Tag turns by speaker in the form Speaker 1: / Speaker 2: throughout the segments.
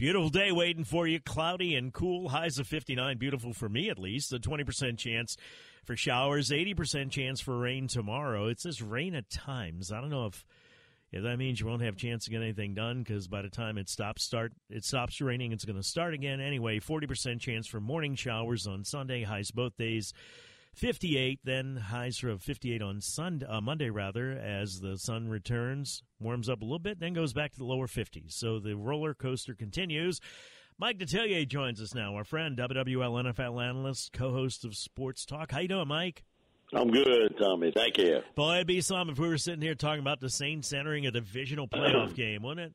Speaker 1: Beautiful day waiting for you. Cloudy and cool. Highs of 59. Beautiful for me, at least. A 20% chance for showers. 80% chance for rain tomorrow. It says rain at times. I don't know if, if that means you won't have a chance to get anything done because by the time it stops start it stops raining, it's going to start again. Anyway, 40% chance for morning showers on Sunday. Highs both days. 58, then highs for 58 on Sunday, uh, Monday rather, as the sun returns, warms up a little bit, then goes back to the lower 50s. So the roller coaster continues. Mike Detillier joins us now, our friend, WWL NFL analyst, co-host of Sports Talk. How you doing, Mike?
Speaker 2: I'm good, Tommy. Thank you.
Speaker 1: Boy, it'd be some if we were sitting here talking about the Saints entering a divisional playoff game, wouldn't it?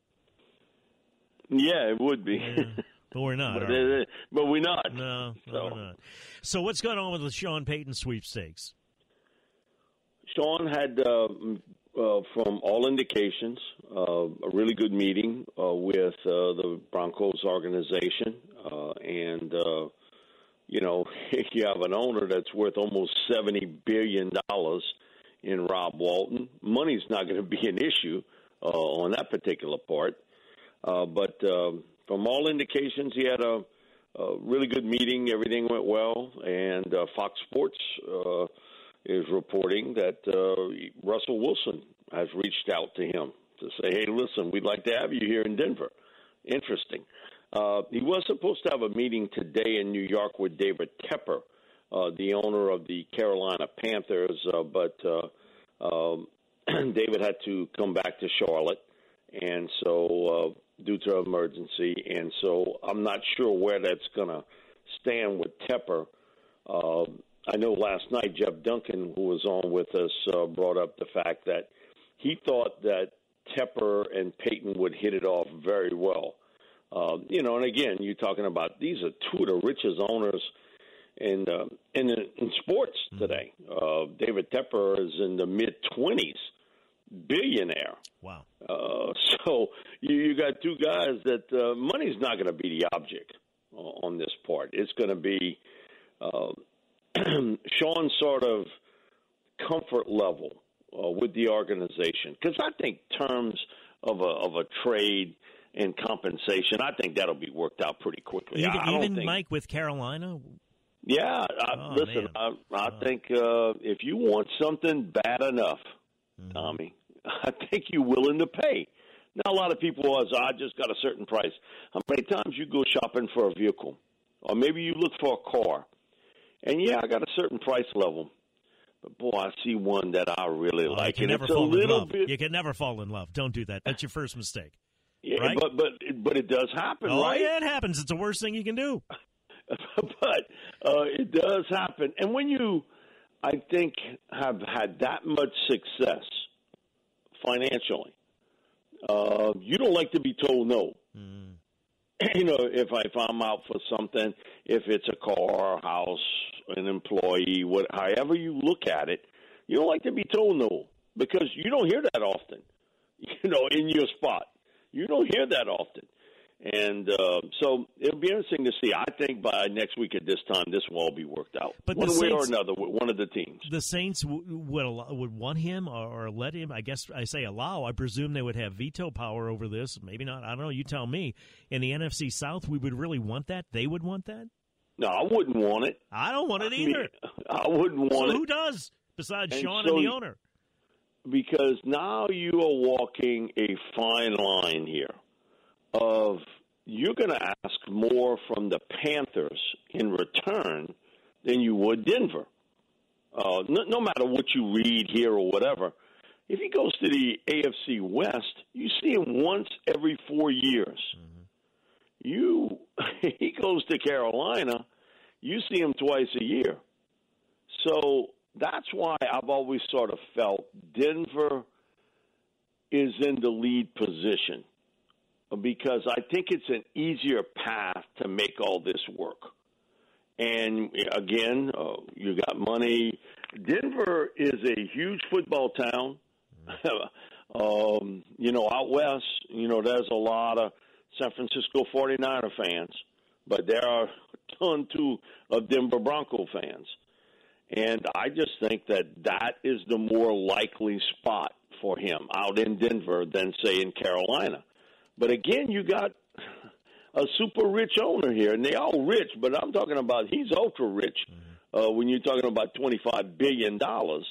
Speaker 2: Yeah, it would be.
Speaker 1: Yeah. But we're not.
Speaker 2: but, uh, but we're not.
Speaker 1: No, no,
Speaker 2: So-
Speaker 1: we're not. So what's going on with the Sean Payton sweepstakes?
Speaker 2: Sean had, uh, uh, from all indications, uh, a really good meeting uh, with uh, the Broncos organization, uh, and uh, you know if you have an owner that's worth almost seventy billion dollars in Rob Walton. Money's not going to be an issue uh, on that particular part, uh, but um, from all indications, he had a, a really good meeting. Everything went well, and uh, Fox Sports. Uh, is reporting that uh, Russell Wilson has reached out to him to say, "Hey, listen, we'd like to have you here in Denver." Interesting. Uh, he was supposed to have a meeting today in New York with David Tepper, uh, the owner of the Carolina Panthers, uh, but uh, um, David had to come back to Charlotte, and so uh, due to an emergency, and so I'm not sure where that's going to stand with Tepper. Uh, I know last night Jeff Duncan, who was on with us, uh, brought up the fact that he thought that Tepper and Payton would hit it off very well. Uh, you know, and again, you're talking about these are two of the richest owners in uh, in, in sports today. Uh, David Tepper is in the mid twenties, billionaire.
Speaker 1: Wow.
Speaker 2: Uh, so you, you got two guys that uh, money's not going to be the object o- on this part. It's going to be uh, Sean's sort of comfort level uh, with the organization because I think terms of a of a trade and compensation, I think that'll be worked out pretty quickly.
Speaker 1: Even,
Speaker 2: I, I
Speaker 1: even
Speaker 2: think,
Speaker 1: Mike with Carolina.
Speaker 2: yeah, I,
Speaker 1: Oh,
Speaker 2: listen,
Speaker 1: man.
Speaker 2: I, I think uh, if you want something bad enough,
Speaker 1: Mm-hmm.
Speaker 2: Tommy, I think you're willing to pay. Now, a lot of people was, I just got a certain price. How many times you go shopping for a vehicle, or maybe you look for a car, and yeah, I got a certain price level, but boy, I see one that I really
Speaker 1: Oh,
Speaker 2: like,
Speaker 1: you can
Speaker 2: and
Speaker 1: never
Speaker 2: it's a
Speaker 1: fall in
Speaker 2: little
Speaker 1: love.
Speaker 2: bit.
Speaker 1: You can never fall in love. Don't do that. That's your first mistake.
Speaker 2: yeah,
Speaker 1: right?
Speaker 2: but but but it does happen,
Speaker 1: Oh
Speaker 2: right?
Speaker 1: yeah, it happens. It's the worst thing you can do.
Speaker 2: but uh, it does happen. And when you, I think, have had that much success financially, uh, you don't like to be told no. You know, if I, if I'm out for something, if it's a car, house, an employee, what, however you look at it, you don't like to be told no because you don't hear that often. You know, in your spot, you don't hear that often. And uh, so it'll be interesting to see. I think by next week at this time, this will all be worked out,
Speaker 1: But
Speaker 2: one
Speaker 1: the
Speaker 2: way or another, one of the teams.
Speaker 1: The Saints w- would allow, would want him or, or let him. I guess I say allow. I presume they would have veto power over this. Maybe not. I don't know. You tell me. In the NFC South, we would really want that. They would want that.
Speaker 2: No, I wouldn't want it.
Speaker 1: I don't want it
Speaker 2: I mean,
Speaker 1: either.
Speaker 2: I wouldn't
Speaker 1: So
Speaker 2: want
Speaker 1: who does besides
Speaker 2: And
Speaker 1: Sean
Speaker 2: so
Speaker 1: and the owner?
Speaker 2: because now you are walking a fine line here of you're going to ask more from the Panthers in return than you would Denver. Uh, no, no matter what you read here or whatever, if he goes to the AFC West, you see him once every four years. Mm-hmm. You, he goes to Carolina, you see him twice a year. So that's why I've always sort of felt Denver is in the lead position because I think it's an easier path to make all this work. And again, uh, you got money. Denver is a huge football town. um, you know, out west, you know, there's a lot of San Francisco 49er fans, but there are a ton too of Denver Bronco fans. And I just think that that is the more likely spot for him out in Denver than, say, in Carolina. But again, you got a super rich owner here, and they all rich, but I'm talking about he's ultra rich. Mm-hmm. Uh, when you're talking about 25 billion dollars,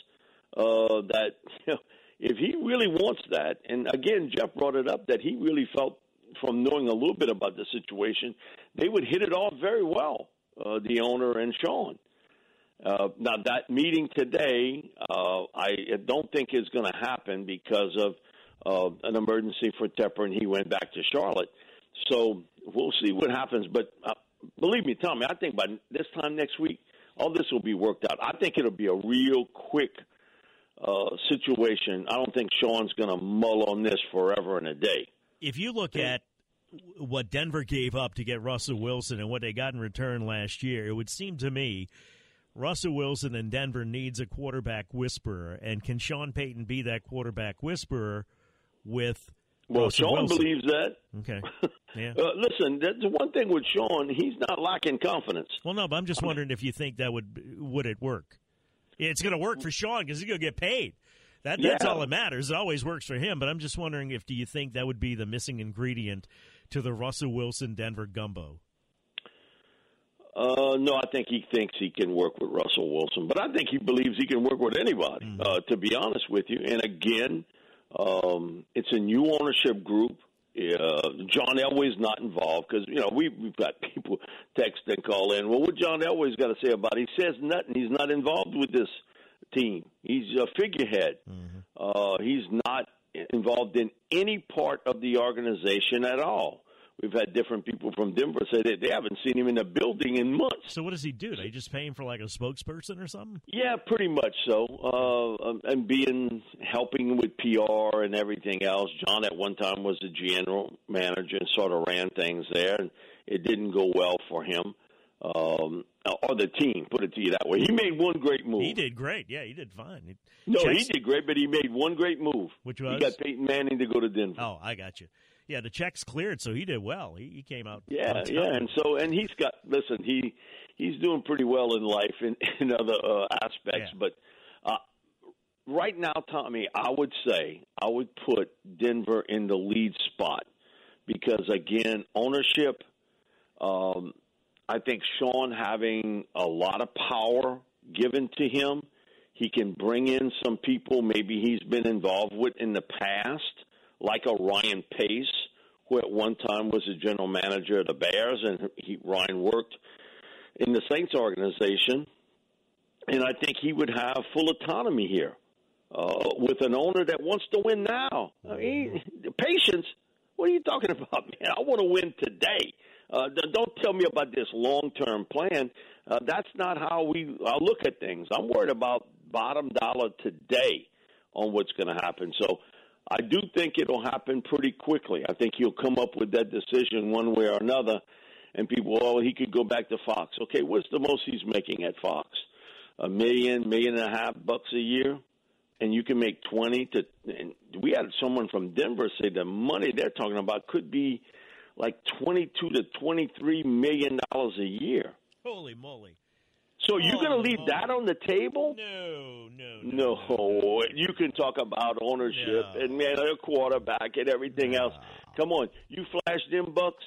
Speaker 2: uh, that you know, if he really wants that, and again, Jeff brought it up that he really felt from knowing a little bit about the situation, they would hit it off very well, uh, the owner and Sean. Uh, now that meeting today, uh, I don't think is going to happen because of uh, an emergency for Tepper, and he went back to Charlotte. So we'll see what happens. But uh, believe me, Tommy, I think by this time next week, all this will be worked out. I think it'll be a real quick uh, situation. I don't think Sean's going to mull on this forever and a day.
Speaker 1: If you look at what Denver gave up to get Russell Wilson and what they got in return last year, it would seem to me Russell Wilson and Denver needs a quarterback whisperer. And can Sean Payton be that quarterback whisperer with
Speaker 2: well,
Speaker 1: Russell
Speaker 2: Sean
Speaker 1: Wilson?
Speaker 2: believes that.
Speaker 1: Okay. Yeah.
Speaker 2: uh, listen, that's the one thing with Sean. He's not lacking confidence.
Speaker 1: Well, no, but I'm just wondering if you think that would would it work? It's going to work for Sean because he's going to get paid. That that's
Speaker 2: Yeah.
Speaker 1: all that matters. It always works for him. But I'm just wondering if do you think that would be the missing ingredient to the Russell Wilson Denver gumbo?
Speaker 2: Uh, no, I think he thinks he can work with Russell Wilson, but I think he believes he can work with anybody. Uh, to be honest with you, and again, um, it's a new ownership group. Uh, John Elway's not involved because you know we we've got people text and call in. Well, what John Elway's got to say about it? He says nothing. He's not involved with this team. He's a figurehead. Uh, he's not involved in any part of the organization at all. We've had different people from Denver say that they haven't seen him in a building in months.
Speaker 1: So what does he do? They just pay him for like a spokesperson or something?
Speaker 2: Yeah, pretty much so. Uh, um, and being helping with PR and everything else. John at one time was the general manager and sort of ran things there, and it didn't go well for him um, or the team. Put it to you that way. He made one great move.
Speaker 1: He did great. Yeah, he did fine. He-
Speaker 2: No, he did great, but he made one great move.
Speaker 1: Which was?
Speaker 2: He got Peyton Manning to go to Denver.
Speaker 1: Oh, I got you. Yeah, the checks cleared, so he did well. He, he came out.
Speaker 2: Yeah, yeah, and so and he's got listen, he he's doing pretty well in life in in other uh, aspects,
Speaker 1: Yeah.
Speaker 2: but uh, right now, Tommy, I would say I would put Denver in the lead spot because again, ownership. Um, I think Sean having a lot of power given to him, he can bring in some people maybe he's been involved with in the past, like a Ryan Pace, who at one time was the general manager of the Bears, and he, Ryan worked in the Saints organization. And I think he would have full autonomy here uh, with an owner that wants to win now. I mean, patience. What are you talking about, man? I want to win today. Uh, don't tell me about this long-term plan. Uh, that's not how we I look at things. I'm worried about bottom dollar today on what's going to happen. So I do think it'll happen pretty quickly. I think he'll come up with that decision one way or another. And people, oh, he could go back to Fox. Okay, what's the most he's making at Fox? A million, million and a half bucks a year, and you can make twenty to. And we had someone from Denver say the money they're talking about could be like twenty-two to twenty-three million dollars a year.
Speaker 1: Holy moly!
Speaker 2: So you're oh, going to leave that on the table?
Speaker 1: No, no,
Speaker 2: No, you can talk about ownership
Speaker 1: No.
Speaker 2: and man, a quarterback and everything else. Come on, you flash them bucks,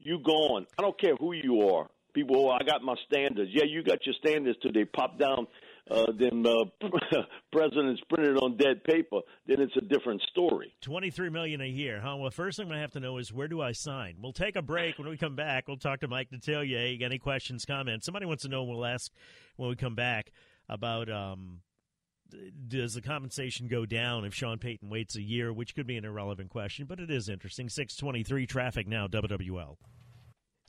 Speaker 2: you gone. I don't care who you are. People, oh, I got my standards. Yeah, you got your standards till they pop down. Uh, then uh, presidents printed on dead paper. Then it's a different story.
Speaker 1: Twenty-three million a year, huh? Well, first thing I have to know is where do I sign? We'll take a break. When we come back, we'll talk to Mike. Got any questions, comments? Somebody wants to know. We'll ask when we come back about um, does the compensation go down if Sean Payton waits a year, which could be an irrelevant question, but it is interesting. 623 traffic now, WWL.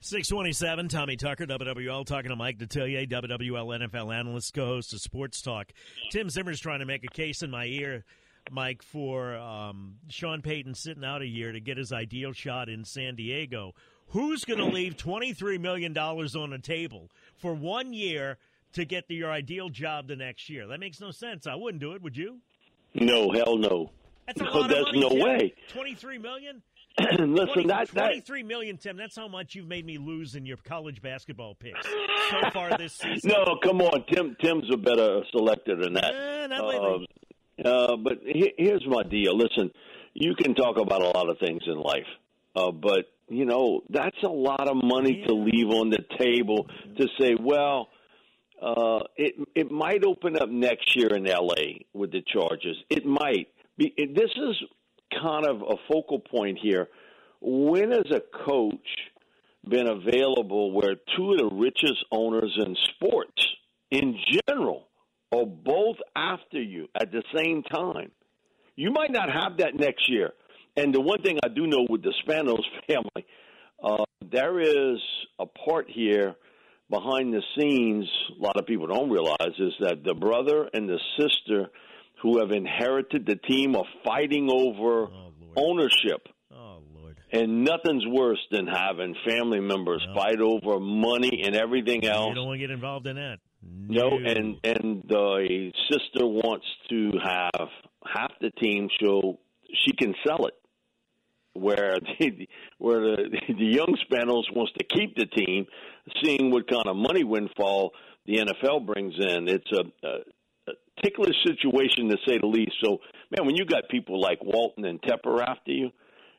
Speaker 1: 627, Tommy Tucker, WWL, talking to Mike Detillier, WWL NFL analyst, co host of Sports Talk. Tim Zimmer's trying to make a case in my ear, Mike, for um, Sean Payton sitting out a year to get his ideal shot in San Diego. Who's going to leave $23 million on the table for one year to get the, your ideal job the next year? That makes no sense. I wouldn't do it, would you?
Speaker 2: No, hell no.
Speaker 1: That's a
Speaker 2: no,
Speaker 1: lot of
Speaker 2: there's
Speaker 1: money,
Speaker 2: no
Speaker 1: Tim.
Speaker 2: way.
Speaker 1: Twenty-three million.
Speaker 2: Listen,
Speaker 1: 20
Speaker 2: that, that
Speaker 1: 23 million, Tim. That's how much you've made me lose in your college basketball picks so far this season.
Speaker 2: no, come on, Tim. Tim's a better selector than that.
Speaker 1: Eh, not lately.
Speaker 2: Uh, uh, but he, here's my deal. Listen, you can talk about a lot of things in life, uh, but you know that's a lot of money to leave on the table to say, well, uh, it it might open up next year in L.A. with the Chargers. It might. Be, it, this is kind of a focal point here. When has a coach been available where two of the richest owners in sports in general are both after you at the same time? You might not have that next year. And the one thing I do know with the Spanos family, uh, there is a part here behind the scenes, a lot of people don't realize, is that the brother and the sister who have inherited the team are fighting over
Speaker 1: Oh,
Speaker 2: ownership.
Speaker 1: Oh, Lord.
Speaker 2: And nothing's worse than having family members
Speaker 1: No.
Speaker 2: fight over money and everything else.
Speaker 1: You don't want to get involved in that.
Speaker 2: No, and and the sister wants to have half the team so she can sell it. Where the where the, the young Spanos wants to keep the team, seeing what kind of money windfall the NFL brings in. It's a, a, a ticklish situation to say the least. So, man, when you got people like Walton and Tepper after you,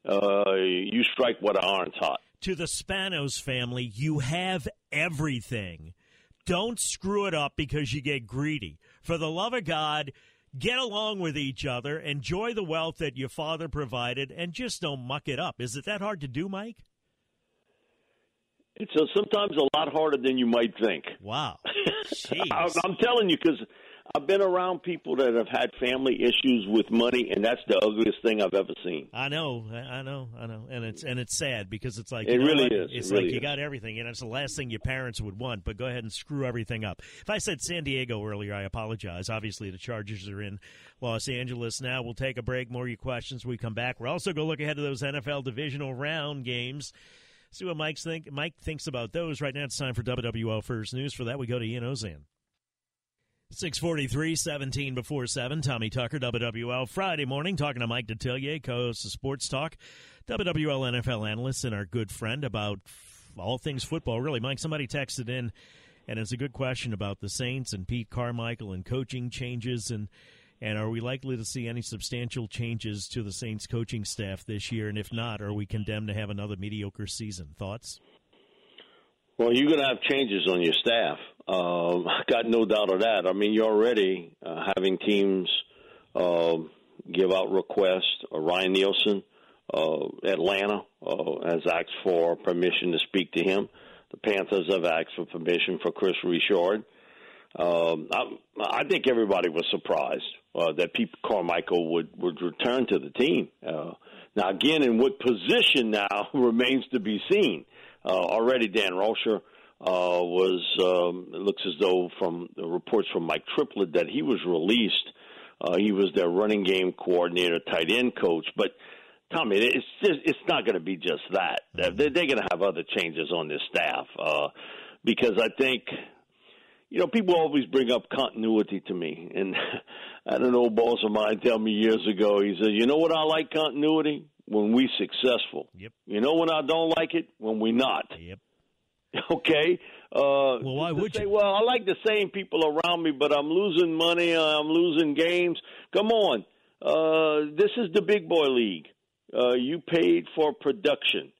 Speaker 2: uh, you strike what iron's hot.
Speaker 1: to the Spanos family, you have everything. Don't screw it up because you get greedy. For the love of God, get along with each other, enjoy the wealth that your father provided, and just don't muck it up. Is it that hard to do, Mike?
Speaker 2: It's uh sometimes a lot harder than you might think.
Speaker 1: Wow.
Speaker 2: I'm telling you because I've been around people that have had family issues with money, and that's the ugliest thing I've ever seen.
Speaker 1: I know, I know, I know, and it's and it's sad because it's like
Speaker 2: It
Speaker 1: you know
Speaker 2: really is.
Speaker 1: It's
Speaker 2: It really
Speaker 1: like you got everything, and it's the last thing your parents would want. But go ahead and screw everything up. If I said San Diego earlier, I apologize. Obviously, the Chargers are in Los Angeles now. We'll take a break. More of your questions we come back. We're also going to look ahead to those NFL divisional round games. See what Mike's think. Mike thinks about those. Right now, it's time for WWL First News. For that, we go to Ian Ozan. 643, 17 before 7. Tommy Tucker, WWL. Friday morning, talking to Mike Detillier, co-host of Sports Talk, WWL NFL analyst, and our good friend about all things football. Really, Mike, somebody texted in, and it's a good question about the Saints and Pete Carmichael and coaching changes, and and are we likely to see any substantial changes to the Saints coaching staff this year? And if not, are we condemned to have another mediocre season? Thoughts?
Speaker 2: Well, you're going to have changes on your staff. Um, got no doubt of that. I mean, you're already uh, having teams um give out requests. Uh, Ryan Nielsen, uh, Atlanta, uh, has asked for permission to speak to him. The Panthers have asked for permission for Kris Richard. Um, I, I think everybody was surprised uh, that Pete Carmichael would would return to the team. Uh, now, again, in what position now remains to be seen. Uh, already, Dan Roushar uh, was um, it looks as though from the reports from Mike Triplett that he was released. Uh, he was their running game coordinator, tight end coach, but. Tommy, it's just it's not going to be just that. They're, they're going to have other changes on this staff uh, because I think you know, people always bring up continuity to me. And I had an old boss of mine tell me years ago, he said, you know what I like continuity? When we successful.
Speaker 1: Yep.
Speaker 2: You know when I don't like it? When we not.
Speaker 1: Yep.
Speaker 2: Okay? Uh,
Speaker 1: Well, why would
Speaker 2: say,
Speaker 1: you?
Speaker 2: Well, I like the same people around me, but I'm losing money. I'm losing games. Come on. Uh, this is the big boy league. Uh, you paid for production,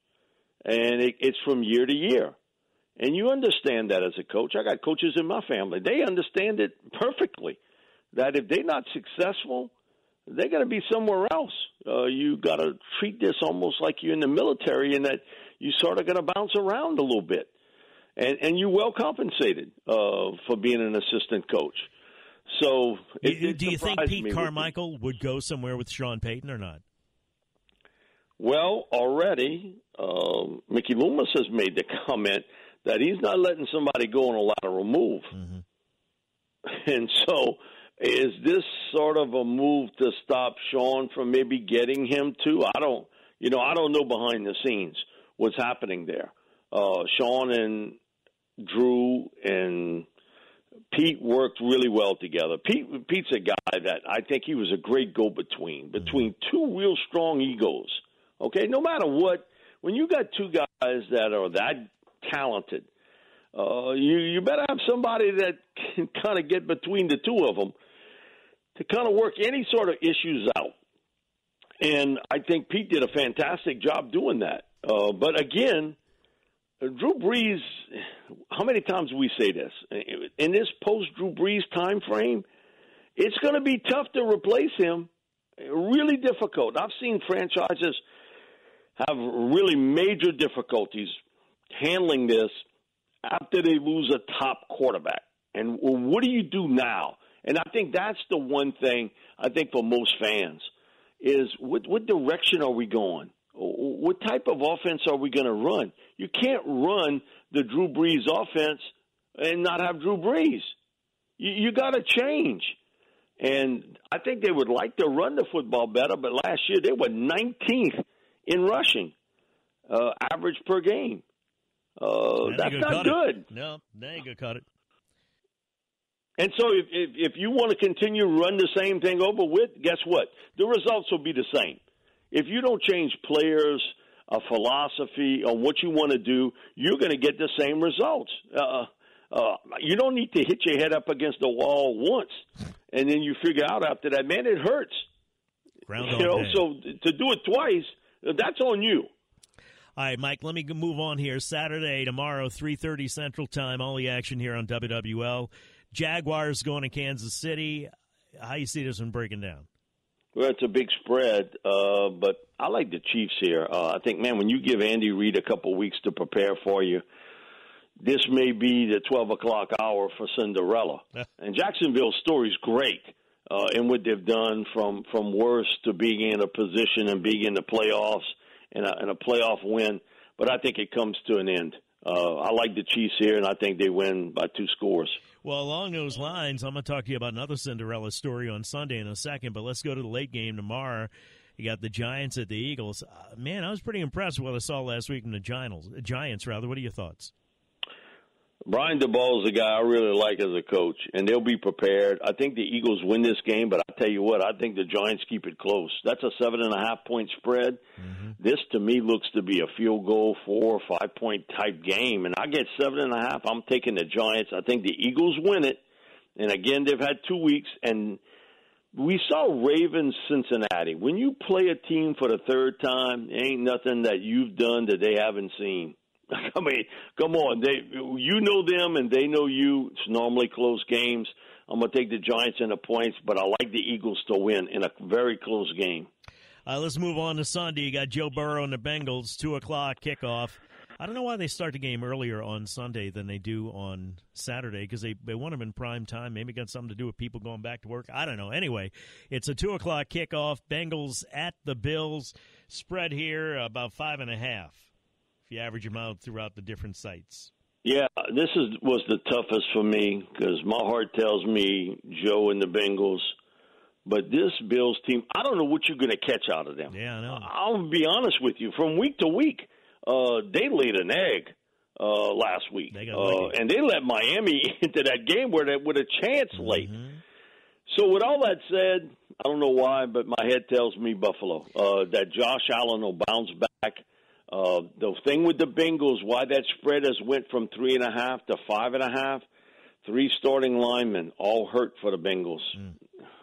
Speaker 2: and it, it's from year to year. And you understand that as a coach. I got coaches in my family. They understand it perfectly. That if they're not successful, they're going to be somewhere else. Uh, you got to treat this almost like you're in the military, and that you sort of going to bounce around a little bit, and and you're well compensated uh, for being an assistant coach. So, it,
Speaker 1: do, do you think Pete Carmichael would go somewhere with Sean Payton or not?
Speaker 2: Well, already uh, Mickey Loomis has made the comment that he's not letting somebody go on a lateral move, mm-hmm. and so is this sort of a move to stop Sean from maybe getting him to? I don't, you know, I don't know behind the scenes what's happening there. Uh, Sean and Drew and Pete worked really well together. Pete, Pete's a guy that I think he was a great go-between between two real strong egos. Okay, no matter what, when you got two guys that are that talented, uh, you you better have somebody that can kind of get between the two of them to kind of work any sort of issues out. And I think Pete did a fantastic job doing that. Uh, but again, Drew Brees, how many times we say this in this post Drew Brees time frame? It's going to be tough to replace him. Really difficult. I've seen franchises have really major difficulties handling this after they lose a top quarterback. And well, what do you do now? And I think that's the one thing I think for most fans is what, what direction are we going? What type of offense are we going to run? You can't run the Drew Brees offense and not have Drew Brees. You, you got to change. And I think they would like to run the football better, but last year they were 19th in rushing, uh, average per game. Uh, that's not good.
Speaker 1: It. No, gonna cut it.
Speaker 2: And so, if, if, if you want to continue run the same thing over with, guess what? The results will be the same. If you don't change players, a philosophy on what you want to do, you're going to get the same results. Uh, uh, you don't need to hit your head up against the wall once, and then you figure out after that, man, it hurts.
Speaker 1: Ground
Speaker 2: you know,
Speaker 1: day.
Speaker 2: so to do it twice, that's on you.
Speaker 1: All right, Mike. Let me move on here. Saturday tomorrow, three thirty Central Time. All the action here on WWL. Jaguars going to Kansas City. How you see this one breaking down?
Speaker 2: Well, it's a big spread, uh, but I like the Chiefs here. Uh, I think, man, when you give Andy Reid a couple weeks to prepare for you, this may be the 12 o'clock hour for Cinderella. and Jacksonville's story is great uh, in what they've done from, from worst to being in a position and being in the playoffs and a, and a playoff win. But I think it comes to an end. Uh, I like the Chiefs here, and I think they win by two scores.
Speaker 1: Well, along those lines, I'm going to talk to you about another Cinderella story on Sunday in a second, but let's go to the late game tomorrow. You got the Giants at the Eagles. Uh, man, I was pretty impressed with what I saw last week from the Giants. Giants, rather. What are your thoughts?
Speaker 2: Brian Daboll is a guy I really like as a coach, and they'll be prepared. I think the Eagles win this game, but I tell you what, I think the Giants keep it close. That's a seven and a half point spread. Mm-hmm. This to me looks to be a field goal, four or five point type game, and I get seven and a half. I'm taking the Giants. I think the Eagles win it, and again, they've had two weeks, and we saw Ravens Cincinnati. When you play a team for the third time, ain't nothing that you've done that they haven't seen. I mean, come on, they you know them and they know you. It's normally close games. I'm going to take the Giants in the points, but I like the Eagles to win in a very close game.
Speaker 1: Uh, let's move on to Sunday. You got Joe Burrow and the Bengals, two o'clock kickoff. I don't know why they start the game earlier on Sunday than they do on Saturday because they, they want them in prime time. Maybe got something to do with people going back to work. I don't know. Anyway, it's a two o'clock kickoff. Bengals at the Bills. Spread here about five and a half you average them out throughout the different sites?
Speaker 2: Yeah, this is was the toughest for me because my heart tells me Joe and the Bengals. But this Bills team, I don't know what you're going to catch out of them.
Speaker 1: Yeah, I know.
Speaker 2: I'll be honest with you. From week to week, uh, they laid an egg uh, last week, uh, and they let Miami into that game where they with a chance mm-hmm. late. So, with all that said, I don't know why, but my head tells me Buffalo. Uh, that Josh Allen will bounce back. Uh, the thing with the Bengals, why that spread has went from three and a half to five and a half, three starting linemen all hurt for the Bengals. Mm.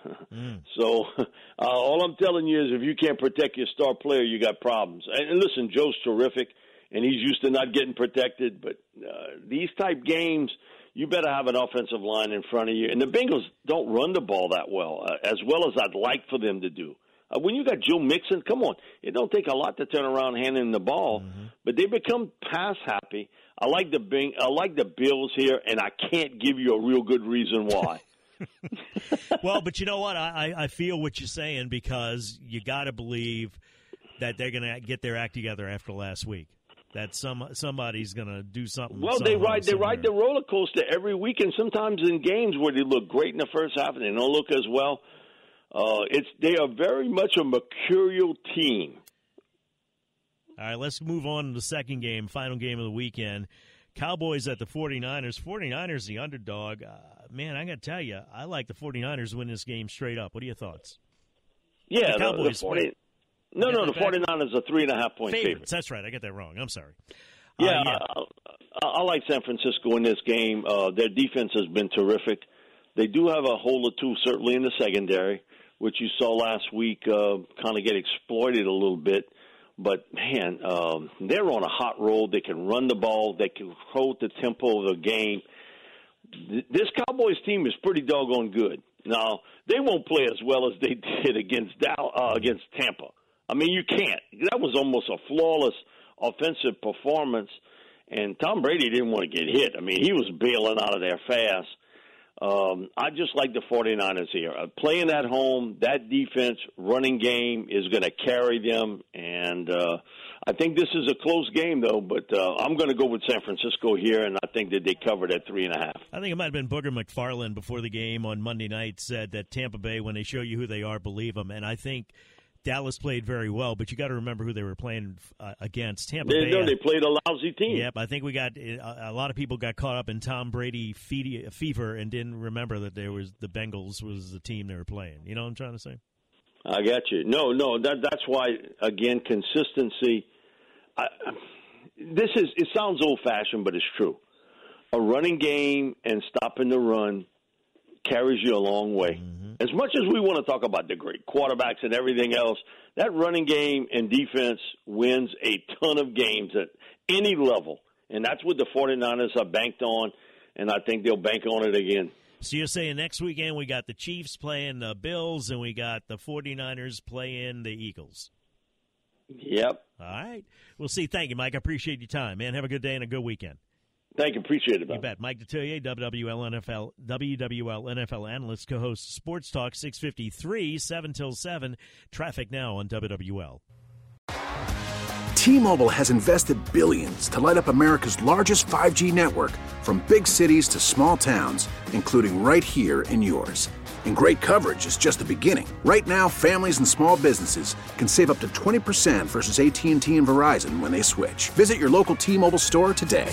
Speaker 2: mm. So uh, all I'm telling you is, if you can't protect your star player, you got problems. And, and listen, Joe's terrific, and he's used to not getting protected. But uh, these type games, you better have an offensive line in front of you. And the Bengals don't run the ball that well, uh, as well as I'd like for them to do. Uh, when you got Joe Mixon, come on, it don't take a lot to turn around handing the ball, mm-hmm. but they become pass happy. I like the Bing, I like the Bills here, and I can't give you a real good reason why.
Speaker 1: well, but you know what? I, I feel what you're saying because you got to believe that they're going to get their act together after last week. That some somebody's going to do something.
Speaker 2: Well, they ride they ride the roller coaster every week, and sometimes in games where they look great in the first half and they don't look as well. Uh, it's they are very much a mercurial team.
Speaker 1: All right, let's move on to the second game, final game of the weekend. Cowboys at the 49ers. 49ers the underdog. Uh, man, I got to tell you, I like the 49ers win this game straight up. What are your thoughts?
Speaker 2: Yeah, the Cowboys. The 40, no, no, the 49ers are three and a half point favorites. favorites.
Speaker 1: That's right. I got that wrong. I'm sorry.
Speaker 2: Yeah, uh, yeah. I, I, like San Francisco in this game. Uh, their defense has been terrific. They do have a hole or two, certainly in the secondary, which you saw last week uh, kind of get exploited a little bit. But man, um, they're on a hot roll. They can run the ball. They can hold the tempo of the game. This Cowboys team is pretty doggone good. Now they won't play as well as they did against Dow, uh, against Tampa. I mean, you can't. That was almost a flawless offensive performance, and Tom Brady didn't want to get hit. I mean, he was bailing out of there fast. Um, I just like the 49ers here. Uh, playing at home, that defense, running game is going to carry them. And uh, I think this is a close game, though, but uh, I'm going to go with San Francisco here, and I think that they covered at three and a half.
Speaker 1: I think it might have been Booger McFarland before the game on Monday night said that Tampa Bay, when they show you who they are, believe them. And I think – Dallas played very well, but you got to remember who they were playing uh, against. Tampa
Speaker 2: they,
Speaker 1: Bay.
Speaker 2: No, they played a lousy team.
Speaker 1: Yep, I think we got a, lot of people got caught up in Tom Brady fever and didn't remember that there was the Bengals was the team they were playing. You know what I'm trying to say?
Speaker 2: I got you. No, no, that that's why again consistency. I, this is it sounds old fashioned, but it's true. A running game and stopping the run carries you a long way. Mm-hmm. As much as we want to talk about the great quarterbacks and everything else, that running game and defense wins a ton of games at any level. And that's what the 49ers are banked on, and I think they'll bank on it again.
Speaker 1: So you're saying next weekend we got the Chiefs playing the Bills and we got the 49ers playing the Eagles.
Speaker 2: Yep.
Speaker 1: All right. We'll see. Thank you, Mike. I appreciate your time, man. Have a good day and a good weekend.
Speaker 2: Thank you. Appreciate it.
Speaker 1: You bet. Mike Detillier, WWL NFL, WWL NFL analyst, co-host Sports Talk 653, 7 till 7. Traffic now on WWL.
Speaker 3: T-Mobile has invested billions to light up America's largest 5G network from big cities to small towns, including right here in yours. And great coverage is just the beginning. Right now, families and small businesses can save up to 20% versus AT&T and Verizon when they switch. Visit your local T-Mobile store today.